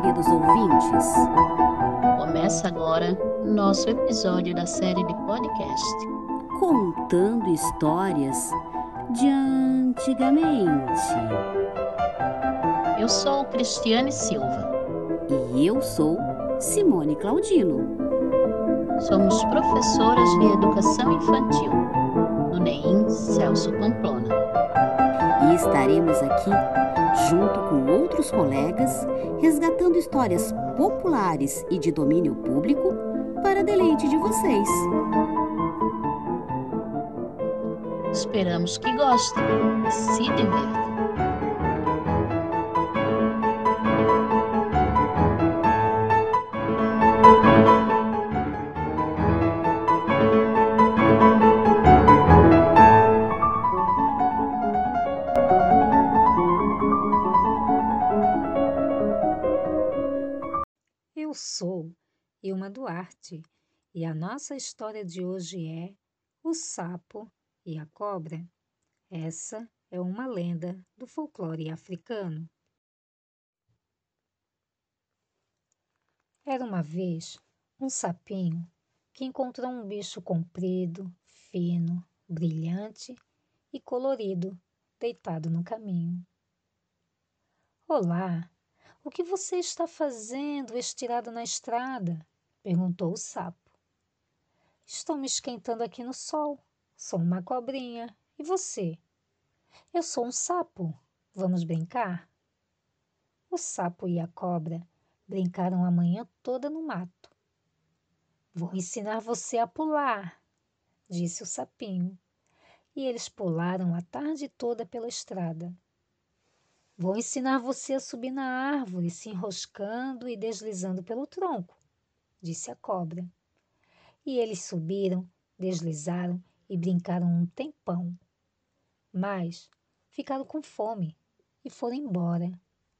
queridos ouvintes. Começa agora nosso episódio da série de podcast Contando histórias de antigamente. Eu sou Cristiane Silva. E eu sou Simone Claudino. Somos professoras de educação infantil no NEIM Celso Pamplona. E estaremos aqui junto com outros colegas resgatando histórias populares e de domínio público para deleite de vocês. Esperamos que gostem e se divirtam. Sou Ilma Duarte e a nossa história de hoje é O Sapo e a Cobra. Essa é uma lenda do folclore africano. Era uma vez um sapinho que encontrou um bicho comprido, fino, brilhante e colorido deitado no caminho. Olá, o que você está fazendo estirado na estrada? perguntou o sapo. Estou me esquentando aqui no sol. Sou uma cobrinha. E você? Eu sou um sapo. Vamos brincar? O sapo e a cobra brincaram a manhã toda no mato. Vou ensinar você a pular, disse o sapinho. E eles pularam a tarde toda pela estrada. Vou ensinar você a subir na árvore, se enroscando e deslizando pelo tronco, disse a cobra. E eles subiram, deslizaram e brincaram um tempão. Mas ficaram com fome e foram embora,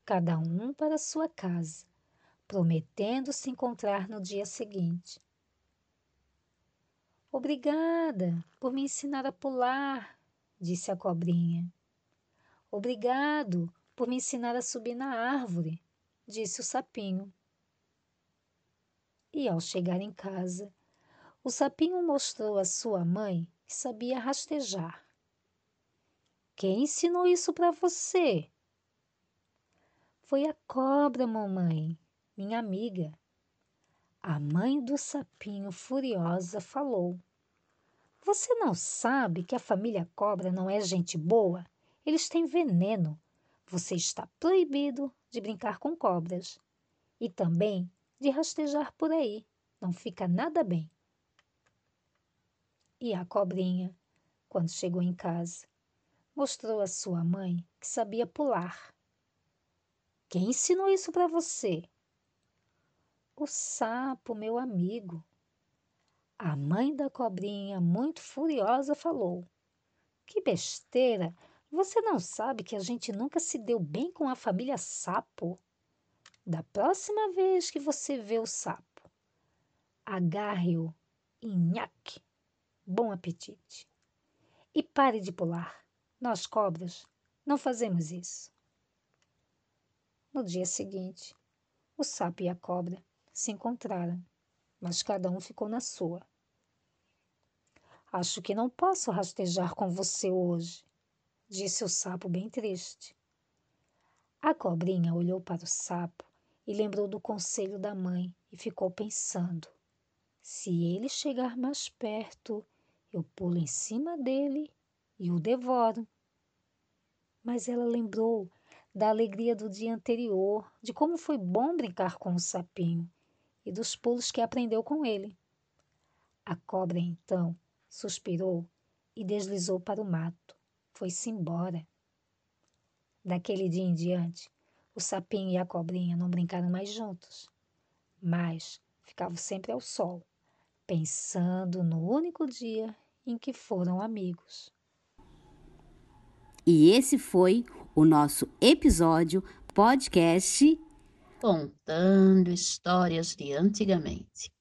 cada um para sua casa, prometendo se encontrar no dia seguinte. Obrigada por me ensinar a pular, disse a cobrinha. Obrigado por me ensinar a subir na árvore, disse o sapinho. E ao chegar em casa, o sapinho mostrou à sua mãe que sabia rastejar. Quem ensinou isso para você? Foi a cobra, mamãe, minha amiga. A mãe do sapinho, furiosa, falou: Você não sabe que a família cobra não é gente boa? Eles têm veneno. Você está proibido de brincar com cobras e também de rastejar por aí. Não fica nada bem. E a cobrinha, quando chegou em casa, mostrou à sua mãe que sabia pular. Quem ensinou isso para você? O sapo, meu amigo. A mãe da cobrinha, muito furiosa, falou: Que besteira! Você não sabe que a gente nunca se deu bem com a família sapo? Da próxima vez que você vê o sapo, agarre-o e nhaque. Bom apetite. E pare de pular. Nós, cobras, não fazemos isso. No dia seguinte, o sapo e a cobra se encontraram, mas cada um ficou na sua. Acho que não posso rastejar com você hoje, disse o sapo bem triste. A cobrinha olhou para o sapo e lembrou do conselho da mãe e ficou pensando: se ele chegar mais perto, eu pulo em cima dele e o devoro. Mas ela lembrou da alegria do dia anterior, de como foi bom brincar com o sapinho e dos pulos que aprendeu com ele. A cobra então suspirou e deslizou para o mato. Foi-se embora. Daquele dia em diante, o sapinho e a cobrinha não brincaram mais juntos, mas ficavam sempre ao sol, pensando no único dia em que foram amigos. E esse foi o nosso episódio podcast Contando histórias de antigamente.